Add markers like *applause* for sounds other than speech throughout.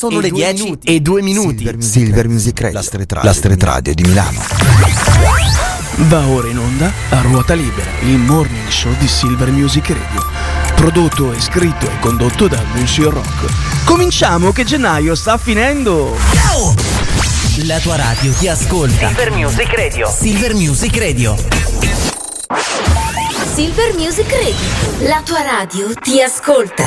Sono e le due 10 minuti. e 2 minuti. Silver Music, Silver Music Radio, La street radio la street di radio di Milano. Va ora in onda a ruota libera, il morning show di Silver Music Radio. Prodotto e scritto e condotto da Monsieur Rock. Cominciamo che gennaio sta finendo! La tua radio ti ascolta. Silver Music Radio. Silver Music Radio. Silver Music Radio. La tua radio ti ascolta.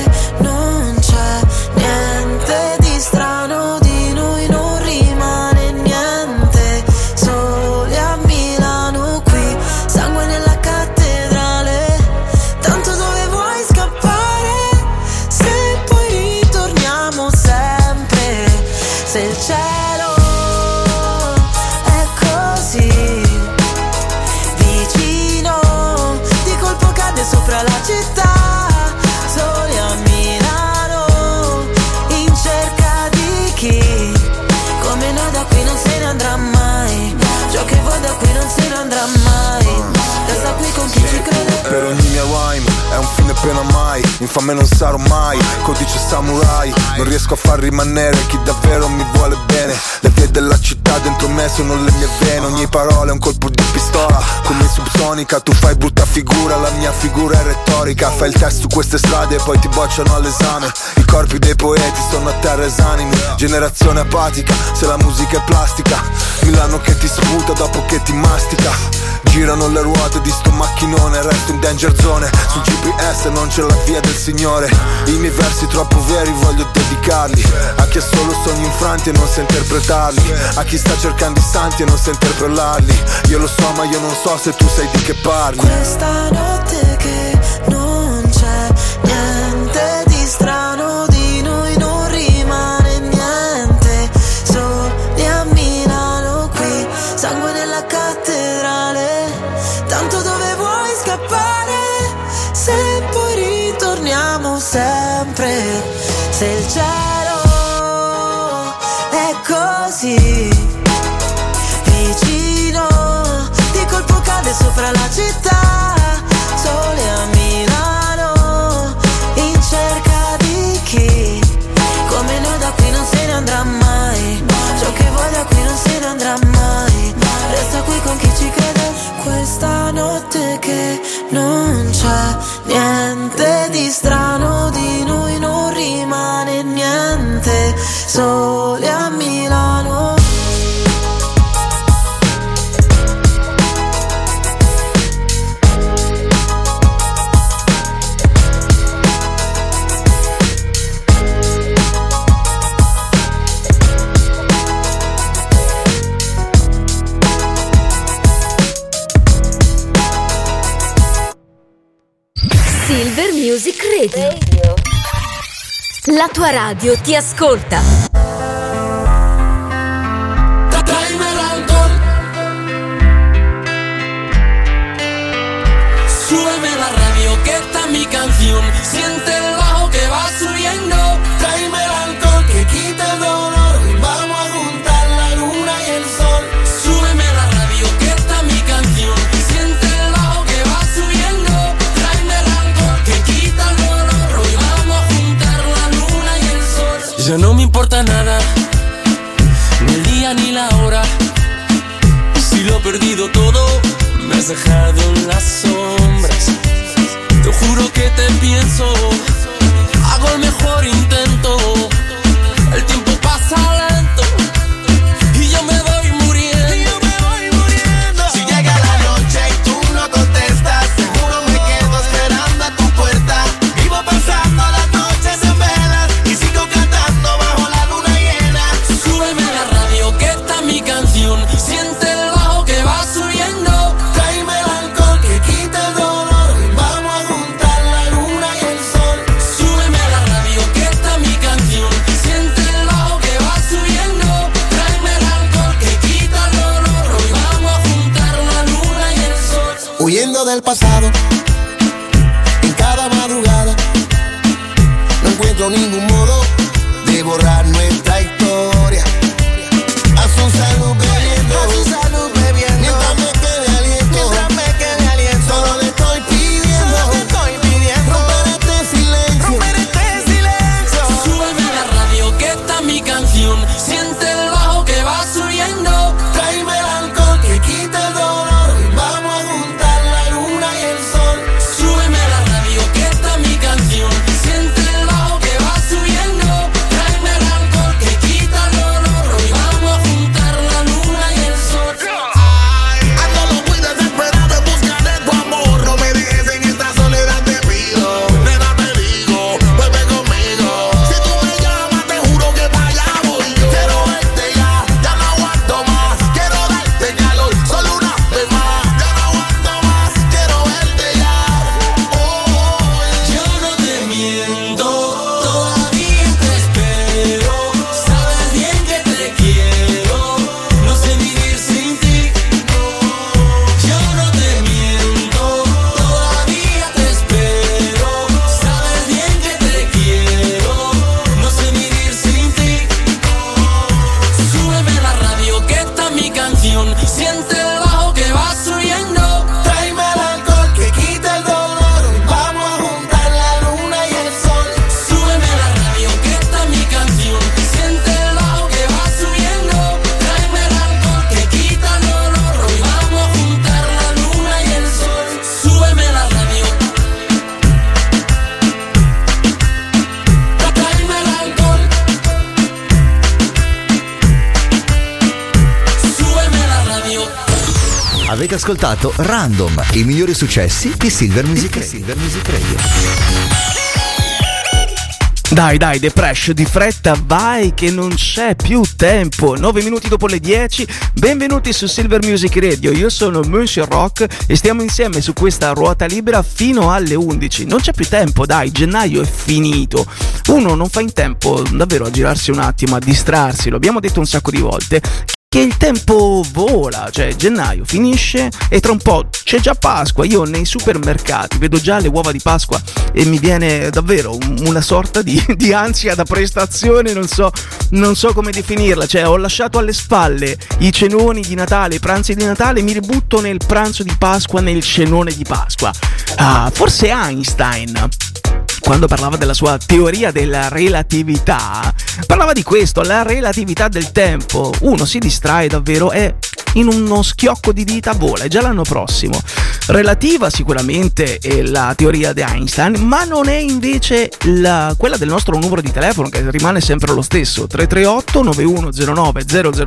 fine pena mai Infame non sarò mai, codice samurai. Non riesco a far rimanere chi davvero mi vuole bene. Le vie della città dentro me sono le mie vene. Ogni parola è un colpo di pistola Come subsonica. Tu fai brutta figura La mia figura è retorica. Fai il test su queste strade e poi ti bocciano all'esame. I corpi dei poeti sono a terra esanimi Generazione apatica, se la musica è plastica. Milano che ti sputa dopo che ti mastica. Girano le ruote di sto macchinone, resto in danger zone Sul GPS non c'è la via del Signore. I miei versi troppo veri voglio dedicarli. A chi ha solo sogni infranti e non sa interpretarli. A chi sta cercando i santi e non sa interpellarli. Io lo so ma io non so se tu sai di che parli. Questa notte che non c'è niente di strano sopra la città sole a Milano in cerca di chi? Come noi da qui non se ne andrà mai ciò che vuoi da qui non se ne andrà mai. Resta qui con chi ci crede questa notte che non c'è niente di strano di noi non rimane niente sole La tua radio ti ascolta. Dejado en las sombras. Te juro que te pienso, ascoltato Random, i migliori successi di Silver Music Radio. Silver Music Radio. Dai, dai, Depresh, di fretta, vai che non c'è più tempo. 9 minuti dopo le 10, benvenuti su Silver Music Radio. Io sono Monsieur Rock e stiamo insieme su questa ruota libera fino alle 11. Non c'è più tempo, dai, gennaio è finito. Uno non fa in tempo davvero a girarsi un attimo, a distrarsi, lo abbiamo detto un sacco di volte che il tempo vola, cioè gennaio finisce e tra un po' c'è già Pasqua. Io nei supermercati vedo già le uova di Pasqua e mi viene davvero un- una sorta di, *laughs* di ansia da prestazione, non so, non so come definirla. Cioè, ho lasciato alle spalle i cenoni di Natale, i pranzi di Natale, mi ributto nel pranzo di Pasqua, nel cenone di Pasqua. Ah, forse Einstein quando parlava della sua teoria della relatività, parlava di questo, la relatività del tempo. Uno si distrae davvero e in uno schiocco di dita vola, è già l'anno prossimo. Relativa sicuramente è la teoria di Einstein, ma non è invece la- quella del nostro numero di telefono che rimane sempre lo stesso, 338 9109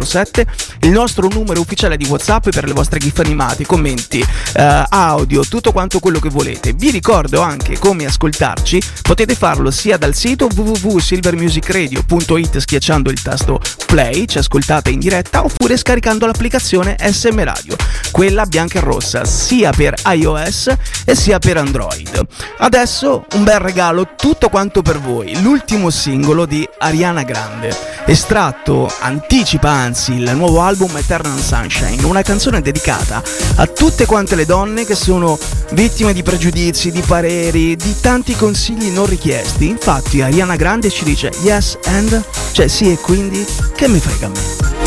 007, il nostro numero ufficiale di WhatsApp per le vostre gif animate, commenti, eh, audio, tutto quanto quello che volete. Vi ricordo anche come ascoltarci, potete farlo sia dal sito www.silvermusicradio.it schiacciando il tasto play, ci ascoltate in diretta, oppure scaricando l'applicazione SM Radio, quella bianca e rossa, sia per iOS e sia per Android. Adesso un bel regalo tutto quanto per voi, l'ultimo singolo di Ariana Grande, estratto, anticipa anzi il nuovo album Eternal Sunshine, una canzone dedicata a tutte quante le donne che sono vittime di pregiudizi, di pareri, di tanti consigli non richiesti. Infatti Ariana Grande ci dice yes and, cioè sì e quindi che mi frega a me.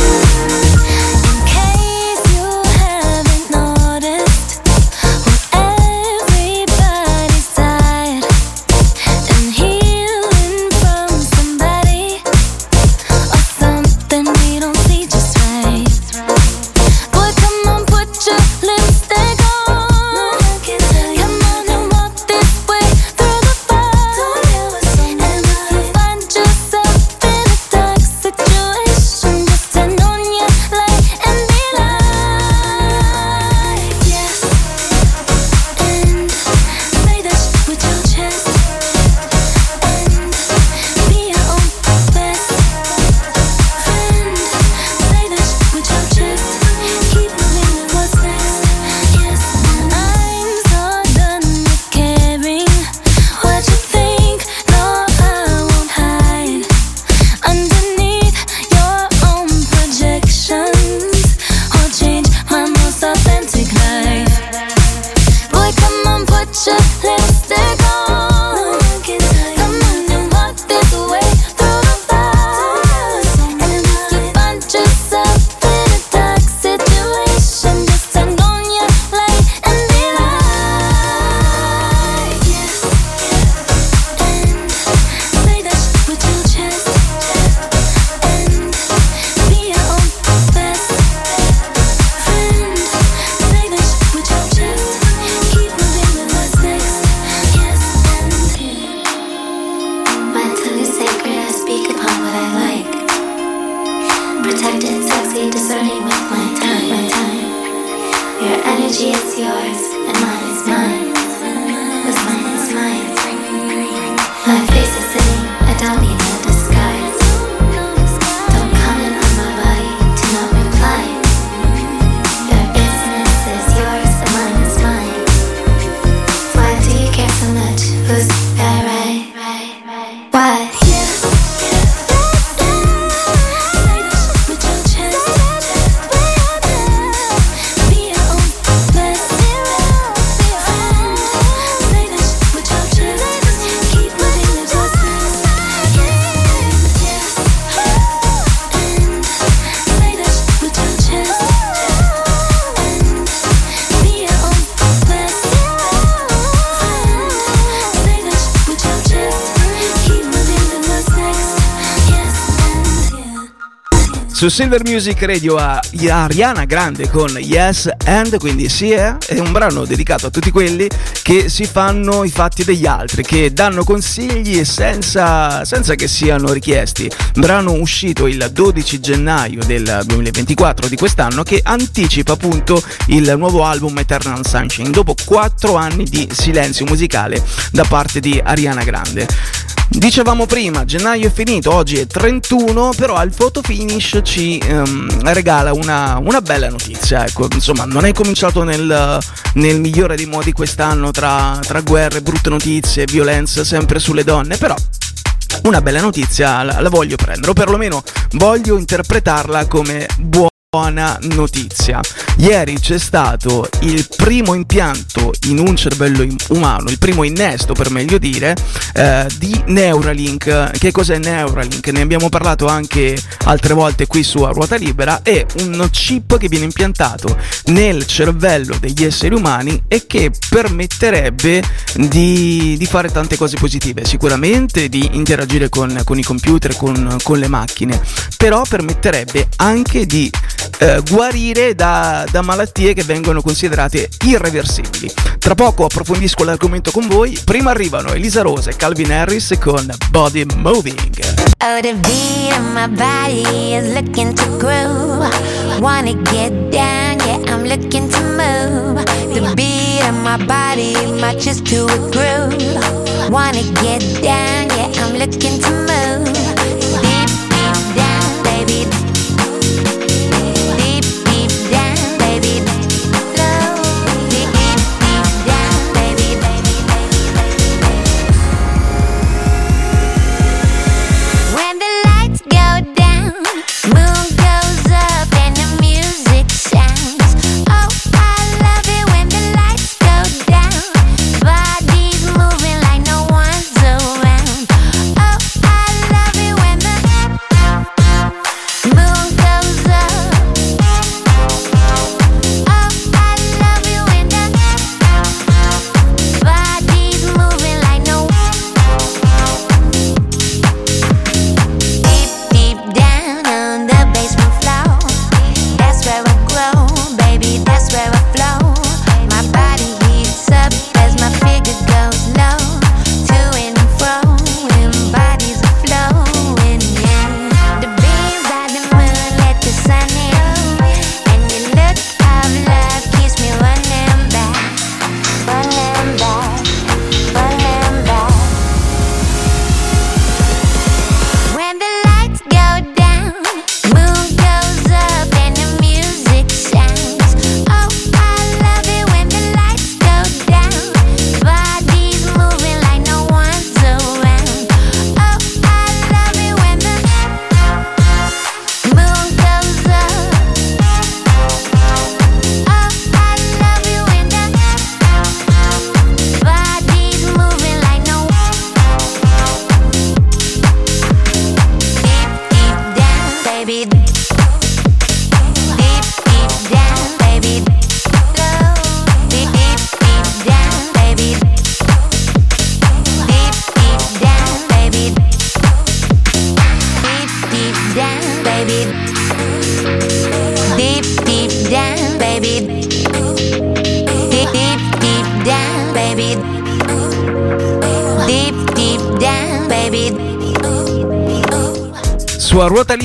Su Silver Music Radio a Ariana Grande con Yes and, quindi sì è, è un brano dedicato a tutti quelli che si fanno i fatti degli altri, che danno consigli senza, senza che siano richiesti. Brano uscito il 12 gennaio del 2024 di quest'anno che anticipa appunto il nuovo album Eternal Sunshine dopo 4 anni di silenzio musicale da parte di Ariana Grande. Dicevamo prima, gennaio è finito, oggi è 31, però al photo finish ci ehm, regala una, una bella notizia. Ecco, insomma, non è cominciato nel, nel migliore dei modi quest'anno tra, tra guerre, brutte notizie, violenza sempre sulle donne, però una bella notizia la, la voglio prendere, o perlomeno voglio interpretarla come buona buona notizia. Ieri c'è stato il primo impianto in un cervello umano, il primo innesto per meglio dire, eh, di Neuralink. Che cos'è Neuralink? Ne abbiamo parlato anche altre volte qui su A Ruota Libera. È un chip che viene impiantato nel cervello degli esseri umani e che permetterebbe di, di fare tante cose positive. Sicuramente di interagire con, con i computer, con, con le macchine, però permetterebbe anche di eh, guarire da, da malattie che vengono considerate irreversibili. Tra poco approfondisco l'argomento con voi. Prima arrivano Elisa Rose e Calvin Harris con Body Moving. Oh, the beat of my body is looking to groove. Wanna get down, yeah, I'm looking to move. The beat of my body matches to a groove. Wanna get down, yeah, I'm looking to move.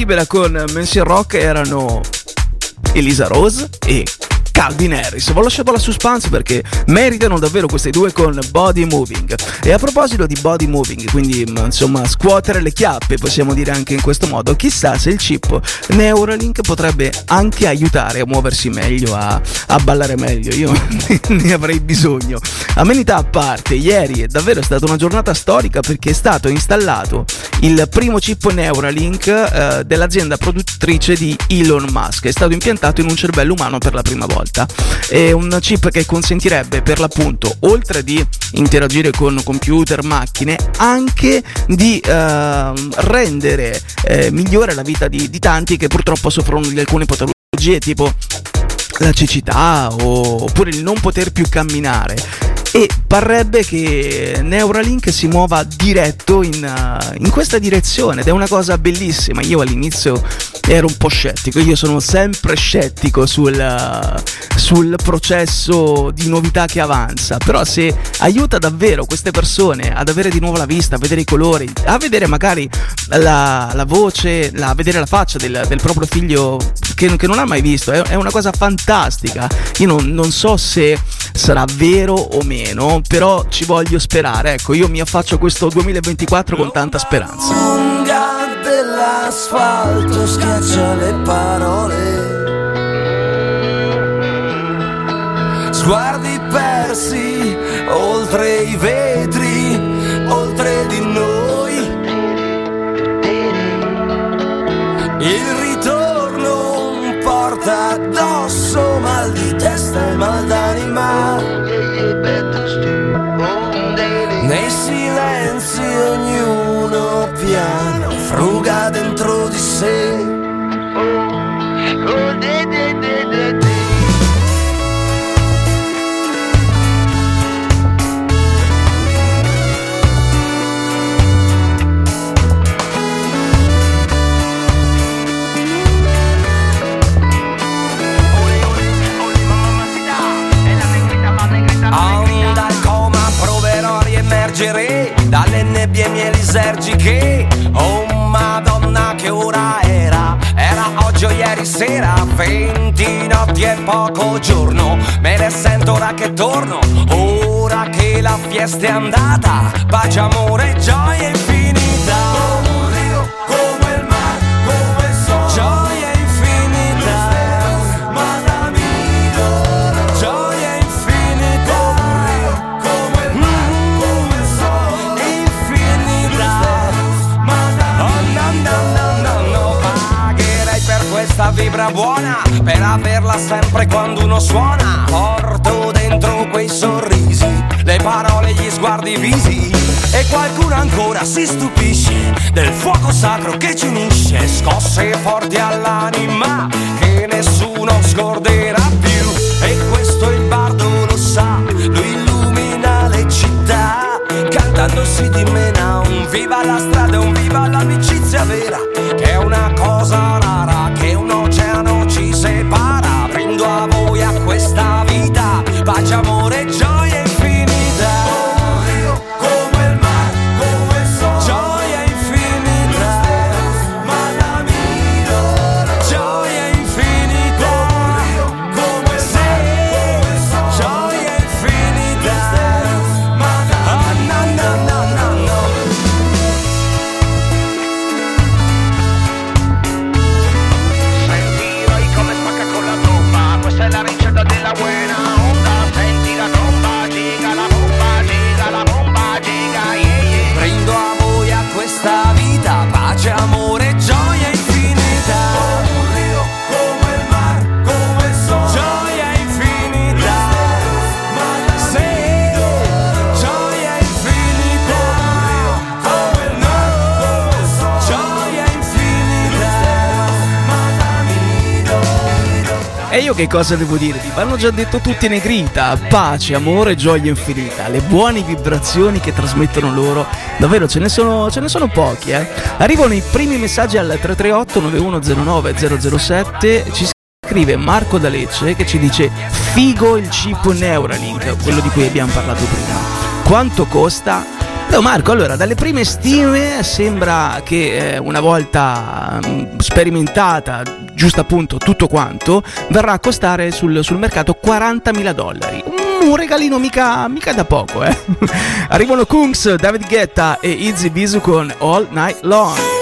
Libera con Mention Rock erano Elisa Rose e Calvin Harris. Vi ho lasciato la suspense perché meritano davvero questi due con Body Moving. E a proposito di Body Moving, quindi mm, insomma scuotere le chiappe, possiamo dire anche in questo modo, chissà se il chip Neuralink potrebbe anche aiutare a muoversi meglio, a, a ballare meglio. Io *laughs* ne avrei bisogno. Amenità a parte, ieri è davvero stata una giornata storica perché è stato installato il primo chip Neuralink eh, dell'azienda produttrice di Elon Musk. È stato impiantato in un cervello umano per la prima volta. È un chip che consentirebbe per l'appunto, oltre di interagire con computer, macchine, anche di eh, rendere eh, migliore la vita di, di tanti che purtroppo soffrono di alcune patologie tipo la cecità oppure il non poter più camminare. E parrebbe che Neuralink si muova diretto in, uh, in questa direzione ed è una cosa bellissima. Io all'inizio ero un po' scettico, io sono sempre scettico sul, uh, sul processo di novità che avanza, però se aiuta davvero queste persone ad avere di nuovo la vista, a vedere i colori, a vedere magari la, la voce, la- a vedere la faccia del, del proprio figlio che, che non ha mai visto, è, è una cosa fantastica. Io non, non so se sarà vero o meno, però ci voglio sperare. Ecco, io mi affaccio a questo 2024 con tanta speranza. lunga dell'asfalto schiaccia le parole. Sguardi persi oltre i vetri, oltre di noi. Il porta addosso mal di testa e mal d'anima. Nei silenzi ognuno piano fruga dentro di sé. Nebbie mielisergiche Oh madonna che ora era? Era oggi o ieri sera Venti notti e poco giorno. Me ne sento ora che torno Ora che la fiesta è andata. Pace, amore, gioia infinita vibra buona Per averla sempre quando uno suona. Porto dentro quei sorrisi Le parole, gli sguardi visi. E qualcuno ancora si stupisce Del fuoco sacro che ci unisce. Scosse forti all'anima Che nessuno scorderà più. E questo il bardo lo sa Lui illumina le città. Cantando si dimena un viva la strada, un viva l'amicizia vera Che è una cosa rara, io che cosa devo dirvi? Vanno già detto tutti Negrita, pace, amore, gioia infinita, le buone vibrazioni che trasmettono loro, davvero ce ne sono, ce ne sono pochi, eh. Arrivano i primi messaggi al 338 9109 007, ci scrive Marco da Lecce che ci dice figo il chip Neuralink, quello di cui abbiamo parlato prima. Quanto costa? Ciao Marco, allora dalle prime stime sembra che eh, una volta mm, sperimentata, giusto appunto tutto quanto, verrà a costare sul, sul mercato 40.000 dollari. Un regalino mica, mica da poco, eh. *laughs* Arrivano Kungs, David Guetta e Izzy Bisu con All Night Long.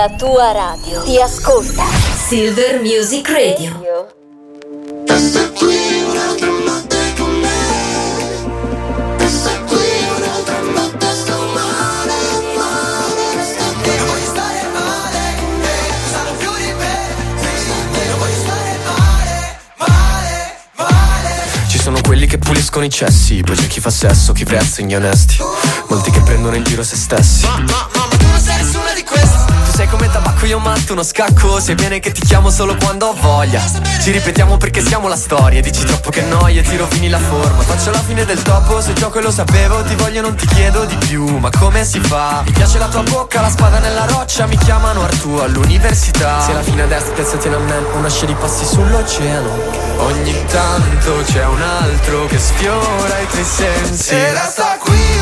La tua radio ti ascolta. Silver Music Radio. Ci sono quelli che puliscono i cessi, poi c'è chi fa sesso, chi prezza gli onesti. Molti che prendono in giro se stessi. Ma, ma, ma sei come tabacco, io matto uno scacco. Sai bene che ti chiamo solo quando ho voglia. Ci ripetiamo perché siamo la storia. Dici troppo che noia, ti rovini la forma. Faccio la fine del topo, se gioco e lo sapevo. Ti voglio, non ti chiedo di più. Ma come si fa? Mi piace la tua bocca, la spada nella roccia. Mi chiamano Artù all'università. Se la fine a destra, piazzati a me. Una scia di passi sull'oceano. Ogni tanto c'è un altro che sfiora i tuoi sensi. E resta qui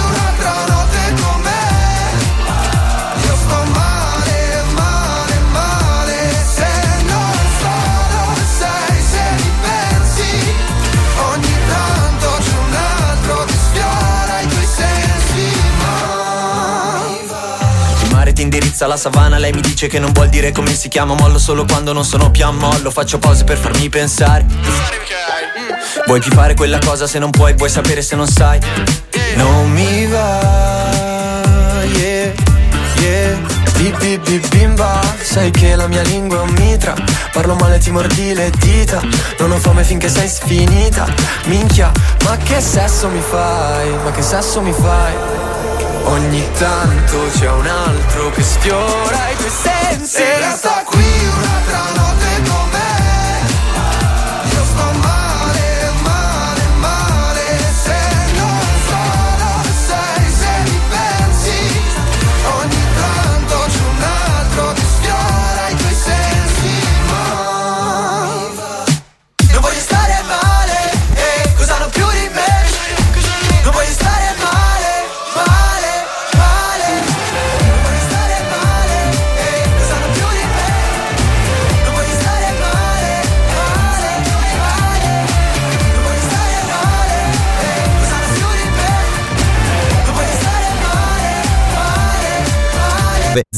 indirizza alla savana, lei mi dice che non vuol dire come si chiama. Mollo solo quando non sono più a mollo. Faccio pause per farmi pensare. Vuoi più fare quella cosa? Se non puoi, vuoi sapere se non sai. Non mi va, yeah, yeah. Bi, bi, bi, bimba, sai che la mia lingua è un mitra. Parlo male, ti mordi le dita. Non ho fame finché sei sfinita. Minchia, ma che sesso mi fai? Ma che sesso mi fai? Ogni tanto c'è un altro che sfiora i tuoi sensi. E resta qui un'altra notte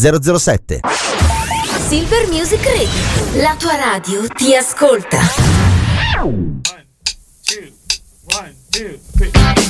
007. Silver Music Radio. La tua radio ti ascolta. Never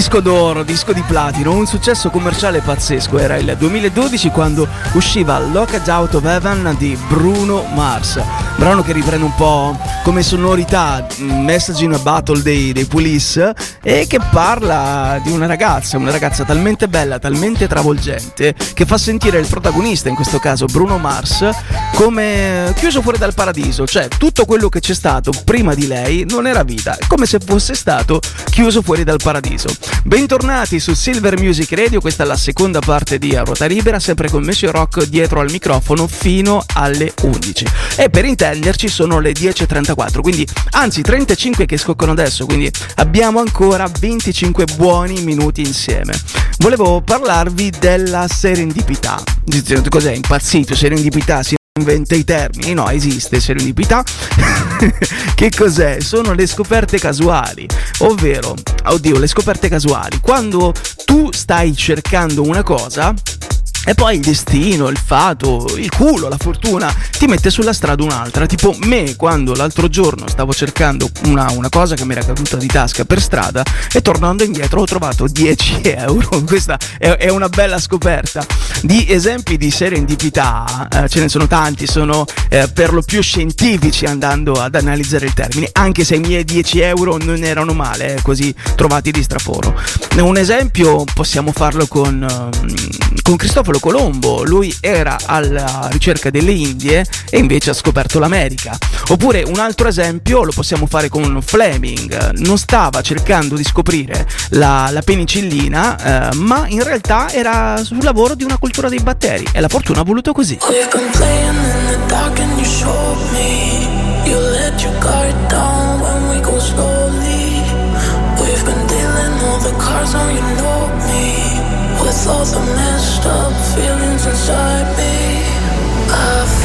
Disco d'oro, disco di platino, un successo commerciale pazzesco. Era il 2012 quando usciva Locked Out of Heaven di Bruno Mars. Brano che riprende un po' come sonorità mm, Message in a Battle dei, dei Police e che parla di una ragazza, una ragazza talmente bella, talmente travolgente, che fa sentire il protagonista, in questo caso Bruno Mars, come chiuso fuori dal paradiso. Cioè, tutto quello che c'è stato prima di lei non era vita, come se fosse stato chiuso fuori dal paradiso. Bentornati su Silver Music Radio, questa è la seconda parte di A Ruota Libera, sempre con Monsieur Rock dietro al microfono fino alle 11. E per intenderci sono le 10.34, quindi anzi 35 che scoccano adesso, quindi abbiamo ancora 25 buoni minuti insieme. Volevo parlarvi della serendipità. Cos'è? Impazzito, serendipità, inventa i termini, no, esiste serendipità. *laughs* che cos'è? Sono le scoperte casuali, ovvero, oddio, le scoperte casuali. Quando tu stai cercando una cosa E poi il destino, il fato, il culo, la fortuna ti mette sulla strada un'altra. Tipo me quando l'altro giorno stavo cercando una, una cosa che mi era caduta di tasca per strada e tornando indietro ho trovato 10 euro. *laughs* Questa è, è una bella scoperta. Di esempi di serendipità eh, ce ne sono tanti, sono eh, per lo più scientifici andando ad analizzare il termine, anche se i miei 10 euro non erano male, eh, così trovati di straforo. Un esempio possiamo farlo con, ehm, con Cristoforo Colombo, lui era alla ricerca delle Indie e invece ha scoperto l'America. Oppure un altro esempio lo possiamo fare con Fleming, non stava cercando di scoprire la, la penicillina, eh, ma in realtà era sul lavoro di una cultura dei batteri e la fortuna ha voluto così. We've been you know me. With all the messed up feelings inside me. I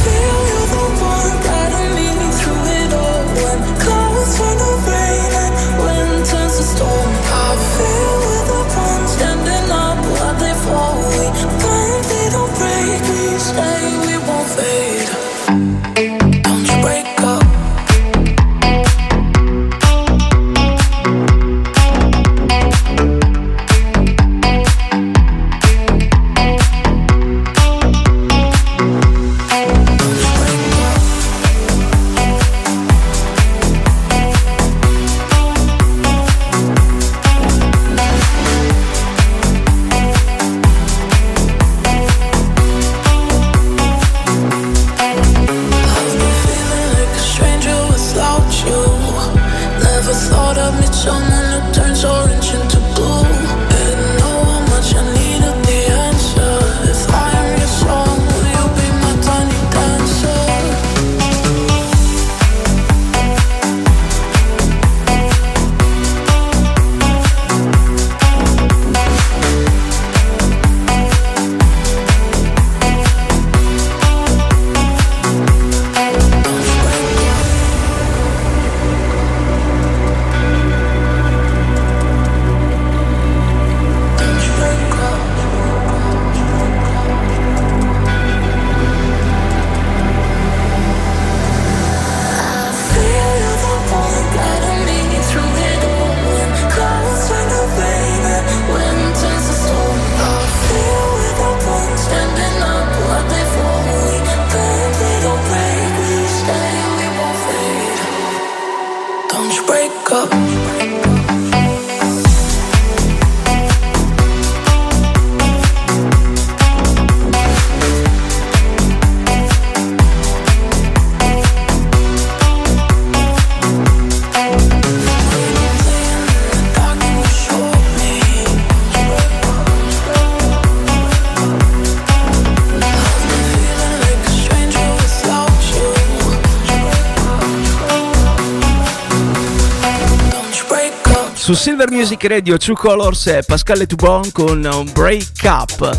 Su Silver Music Radio True Colors è Pascal Toubon con Break Up.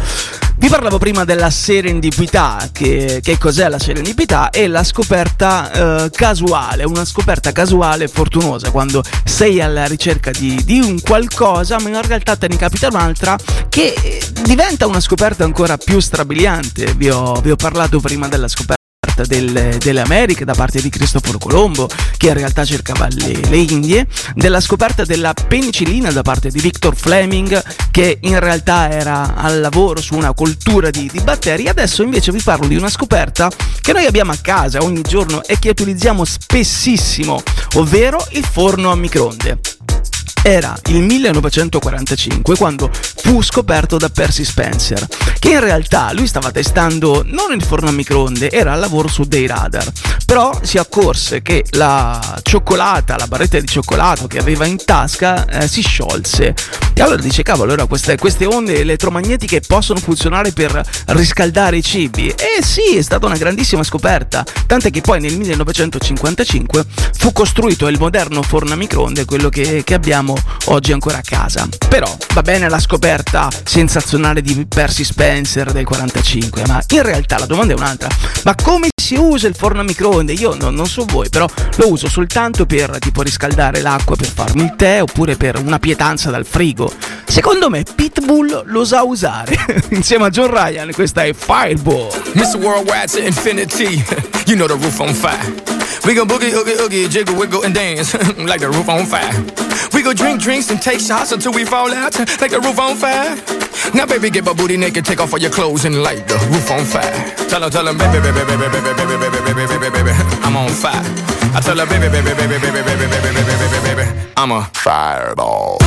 Vi parlavo prima della serendipità, che, che cos'è la serendipità? È la scoperta eh, casuale, una scoperta casuale e fortunosa, quando sei alla ricerca di, di un qualcosa, ma in realtà te ne capita un'altra che diventa una scoperta ancora più strabiliante. Vi ho, vi ho parlato prima della scoperta del- delle Americhe da parte di Cristoforo Colombo, che in realtà cercava le, le Indie, della scoperta della penicillina da parte di Victor Fleming, che in realtà era al lavoro su una coltura di, di batteri. Adesso invece vi parlo di una scoperta che noi abbiamo a casa ogni giorno e che utilizziamo spessissimo, ovvero il forno a microonde. Era il 1945 quando fu scoperto da Percy Spencer, che in realtà lui stava testando non il forno a microonde, era al lavoro su dei radar, però si accorse che la cioccolata, la barretta di cioccolato che aveva in tasca eh, si sciolse. E allora dice, cavolo, allora queste, queste onde elettromagnetiche possono funzionare per riscaldare i cibi. E sì, è stata una grandissima scoperta, tant'è che poi nel 1955 fu costruito il moderno forno a microonde, quello che, che abbiamo oggi ancora a casa. Però va bene la scoperta sensazionale di Percy Spencer del 45, ma in realtà la domanda è un'altra. Ma come si usa il forno a microonde, io no, non so voi, però lo uso soltanto per tipo riscaldare l'acqua per farmi il tè oppure per una pietanza dal frigo. Secondo me Pitbull lo sa usare. *laughs* Insieme a John Ryan questa è Fireball. Mr. Worldwide to infinity, *laughs* you know the roof on fire. We go boogie, oogie, oogie, jiggle, wiggle and dance *laughs* like the roof on fire. We go drink drinks and take shots until we fall out like the roof on fire. Now baby get my booty naked, take off all your clothes and light the roof on fire. Tell them, tell her, baby, baby, baby, baby. baby, baby, baby, baby, baby, I'm on fire. I tell her, baby, baby, baby, baby, baby, baby, baby, baby, baby, baby, I'm a fireball.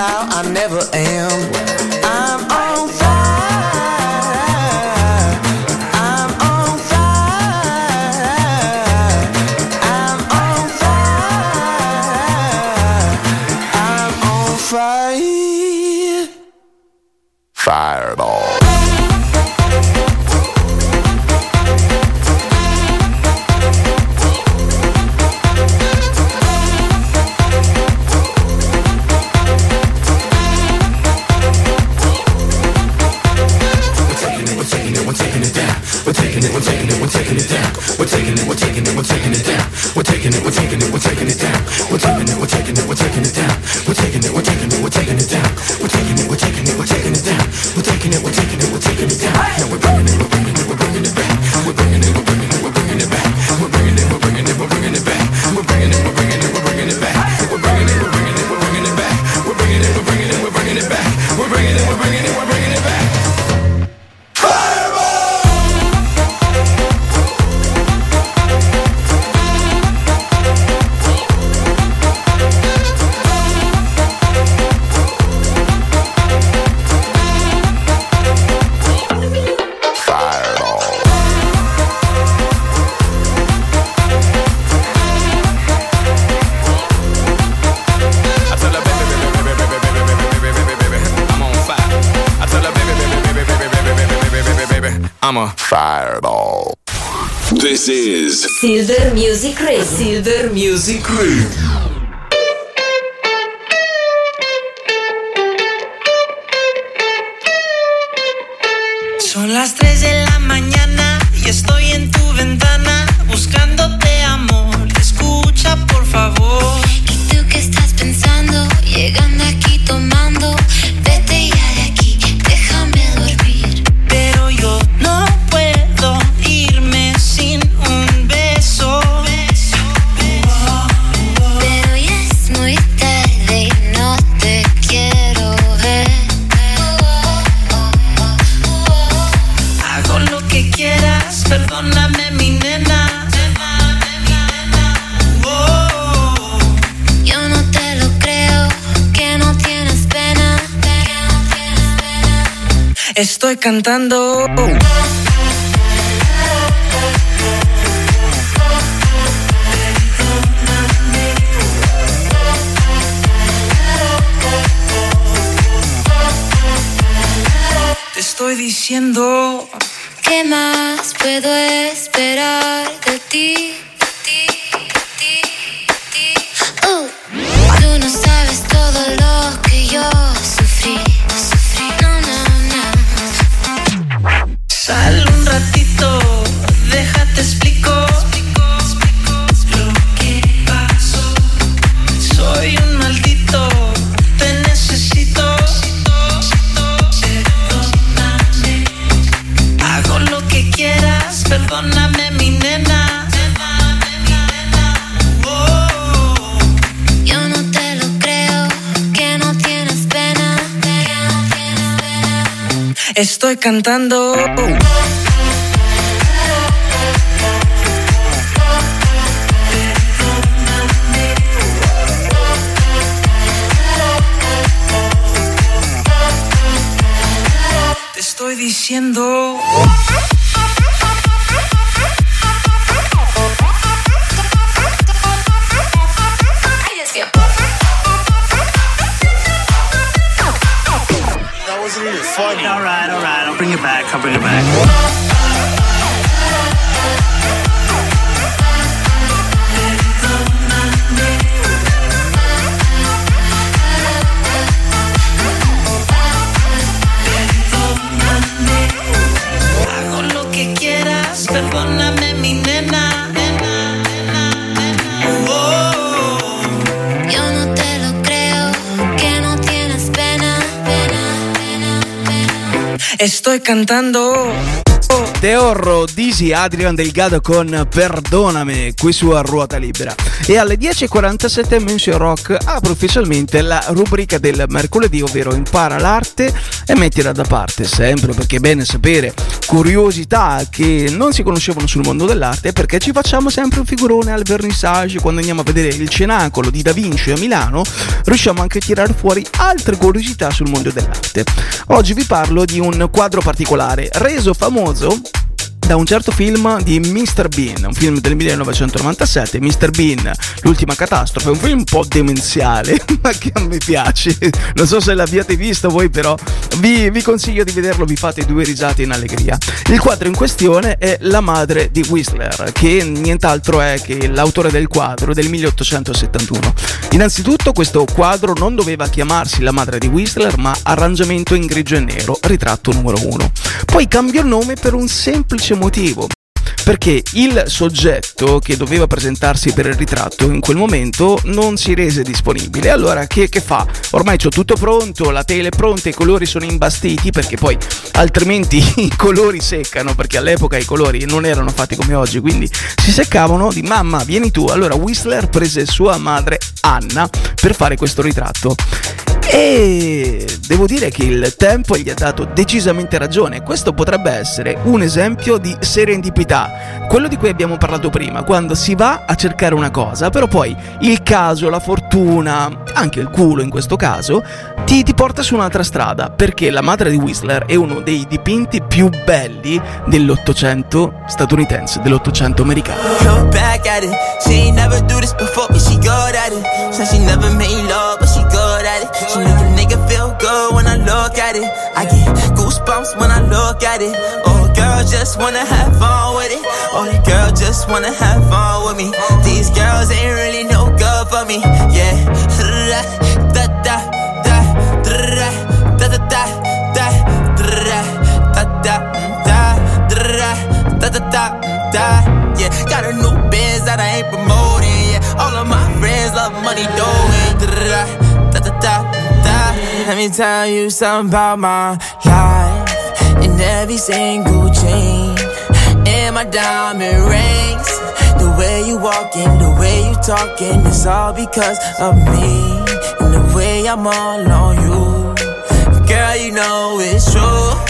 how I never am. cantando. Te estoy diciendo. ¿Qué más puedo Estoy cantando. Te estoy diciendo. I'll it back. Cantando. The Horror, Dizzy Adrian Delgado con Perdoname qui su A Ruota Libera. E alle 10.47 Monsieur Rock apre ufficialmente la rubrica del mercoledì, ovvero impara l'arte e mettila da parte, sempre perché è bene sapere curiosità che non si conoscevano sul mondo dell'arte perché ci facciamo sempre un figurone al vernissage quando andiamo a vedere il cenacolo di Da Vinci a Milano, riusciamo anche a tirare fuori altre curiosità sul mondo dell'arte. Oggi vi parlo di un quadro particolare, reso famoso da un certo film di Mr. Bean, un film del 1997, Mr. Bean, l'ultima catastrofe, un film un po' demenziale, *laughs* ma che a me piace. Non so se l'abbiate visto voi, però vi, vi consiglio di vederlo, vi fate due risate in allegria. Il quadro in questione è La madre di Whistler, che nient'altro è che l'autore del quadro del 1871. Innanzitutto questo quadro non doveva chiamarsi La madre di Whistler, ma Arrangiamento in grigio e nero, ritratto numero uno. Poi cambiò nome per un semplice motivo. Perché il soggetto che doveva presentarsi per il ritratto in quel momento non si rese disponibile. Allora che, che fa? Ormai c'ho tutto pronto, la tela è pronta, i colori sono imbastiti perché poi altrimenti *laughs* i colori seccano perché all'epoca i colori non erano fatti come oggi, quindi si seccavano di mamma vieni tu. Allora Whistler prese sua madre Anna per fare questo ritratto. E devo dire che il tempo gli ha dato decisamente ragione. Questo potrebbe essere un esempio di serendipità, quello di cui abbiamo parlato prima, quando si va a cercare una cosa, però poi il caso, la fortuna, anche il culo in questo caso, ti, ti porta su un'altra strada, perché la madre di Whistler è uno dei dipinti più belli dell'Ottocento statunitense, dell'Ottocento americano. At it. She make a nigga feel good when I look at it. I get goosebumps when I look at it. Oh, girl, just wanna have fun with it. Oh, girl just wanna have fun with me. These girls ain't really no good for me. Yeah. Da da da da da da da da da da da da da da da da yeah got a new biz that I ain't promoting yeah all of my friends love money doing da da. Let me tell you something about my life And every single chain. And my diamond rings. The way you walking the way you talking it's all because of me. And the way I'm all on you. Girl you know it's true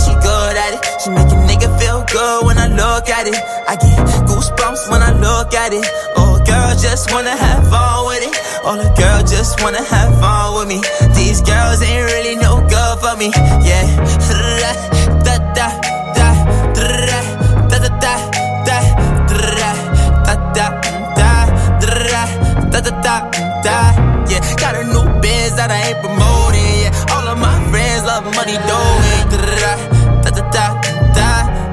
but feel good when I look at it. I get goosebumps when I look at it. Oh, girl, just wanna have fun with it. All the girls just wanna have fun with me. These girls ain't really no good for me. Yeah. Da da da da da da da da da da da da da da da da yeah got a new biz that I ain't promoting yeah all of my friends love money doing da da da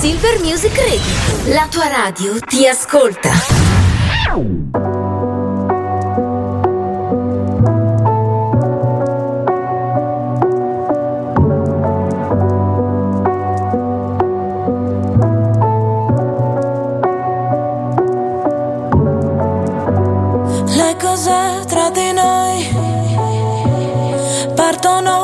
Silver Music Radio, la tua radio ti ascolta. Le cose tra di noi partono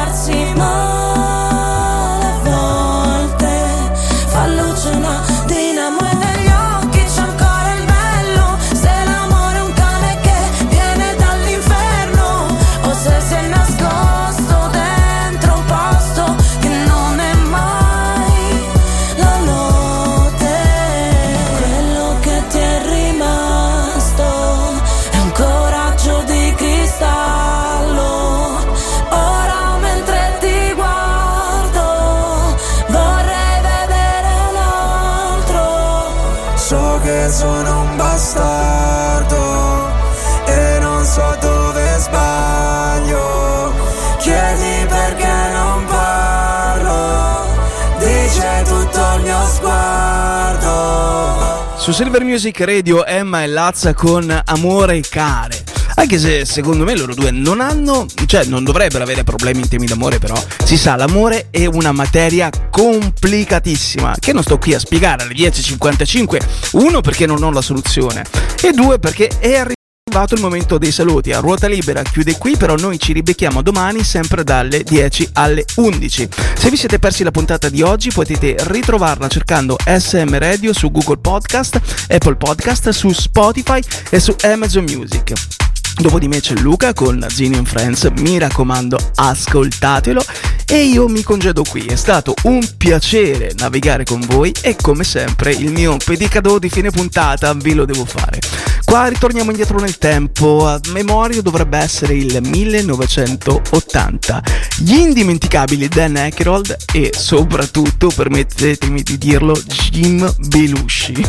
Su Silver Music Radio Emma e Lazza con Amore Care. Anche se secondo me loro due non hanno, cioè non dovrebbero avere problemi in temi d'amore, però si sa, l'amore è una materia complicatissima che non sto qui a spiegare alle 10.55. Uno perché non ho la soluzione e due perché è arrivato arrivato il momento dei saluti. A ruota libera chiude qui, però noi ci ribecchiamo domani sempre dalle 10 alle 11. Se vi siete persi la puntata di oggi potete ritrovarla cercando SM Radio su Google Podcast, Apple Podcast, su Spotify e su Amazon Music. Dopo di me c'è Luca con Zini and Friends, mi raccomando ascoltatelo e io mi congedo qui, è stato un piacere navigare con voi e come sempre il mio pedicado di fine puntata ve lo devo fare. Qua ritorniamo indietro nel tempo, a memoria dovrebbe essere il 1980. Gli indimenticabili Dan Aykroyd e soprattutto, permettetemi di dirlo, Jim Belushi.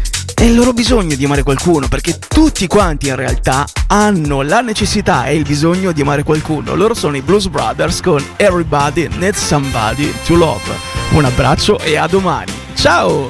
*laughs* È il loro bisogno di amare qualcuno, perché tutti quanti in realtà hanno la necessità e il bisogno di amare qualcuno. Loro sono i Blues Brothers con Everybody Needs Somebody to Love. Un abbraccio e a domani. Ciao!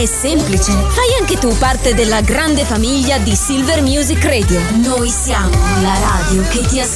È semplice, fai anche tu parte della grande famiglia di Silver Music Radio. Noi siamo la radio che ti ascolta.